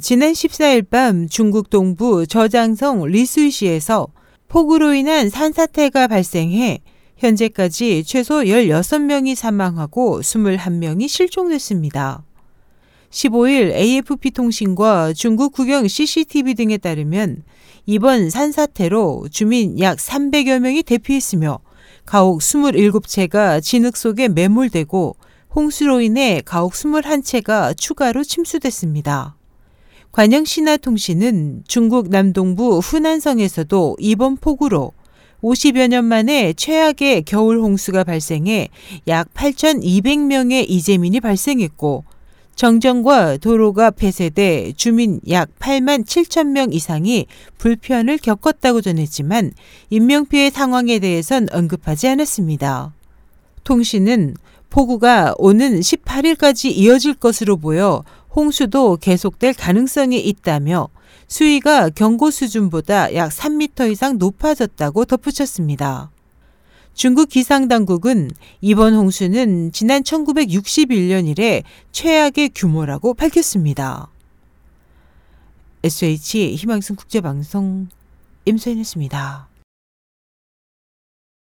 지난 14일 밤 중국 동부 저장성 리수이시에서 폭우로 인한 산사태가 발생해 현재까지 최소 16명이 사망하고 21명이 실종됐습니다. 15일 AFP 통신과 중국 국영 CCTV 등에 따르면 이번 산사태로 주민 약 300여 명이 대피했으며 가옥 27채가 진흙 속에 매몰되고 홍수로 인해 가옥 21채가 추가로 침수됐습니다. 관영 신화통신은 중국 남동부 후난성에서도 이번 폭우로 50여 년 만에 최악의 겨울 홍수가 발생해 약 8,200명의 이재민이 발생했고 정전과 도로가 폐쇄돼 주민 약 8만 7천 명 이상이 불편을 겪었다고 전했지만 인명피해 상황에 대해선 언급하지 않았습니다. 통신은 폭우가 오는 18일까지 이어질 것으로 보여 홍수도 계속될 가능성이 있다며 수위가 경고 수준보다 약 3m 이상 높아졌다고 덧붙였습니다. 중국 기상당국은 이번 홍수는 지난 1961년 이래 최악의 규모라고 밝혔습니다. SH 희망성 국제방송 임소연이었습니다.